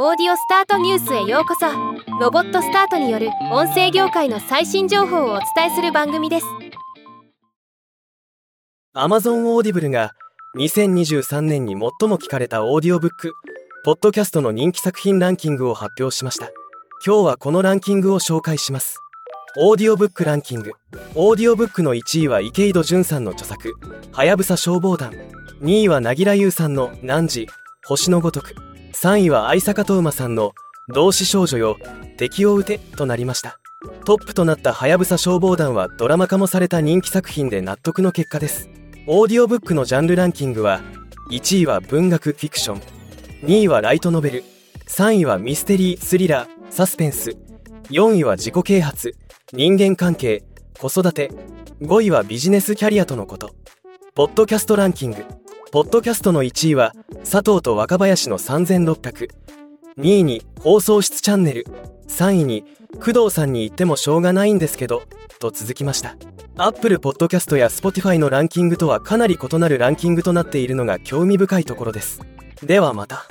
オーディオスタートニュースへようこそ。ロボットスタートによる音声業界の最新情報をお伝えする番組です。Amazon Audible が2023年に最も聞かれたオーディオブックポッドキャストの人気作品ランキングを発表しました。今日はこのランキングを紹介します。オーディオブックランキング。オーディオブックの1位は池井戸潤さんの著作「はやぶさ消防団」2位は凪良優さんの「汝星のごとく」3位は愛坂斗馬さんの「同志少女よ敵を撃て」となりました。トップとなったはやぶさ消防団はドラマ化もされた人気作品で納得の結果です。オーディオブックのジャンルランキングは1位は文学フィクション2位はライトノベル3位はミステリースリラーサスペンス4位は自己啓発人間関係子育て5位はビジネスキャリアとのこと。ポッドキャストランキング。ポッドキャストの1位は佐藤と若林の3600 2位に放送室チャンネル。3位に工藤さんに言ってもしょうがないんですけどと続きました。Apple Podcast や Spotify のランキングとはかなり異なるランキングとなっているのが興味深いところです。ではまた。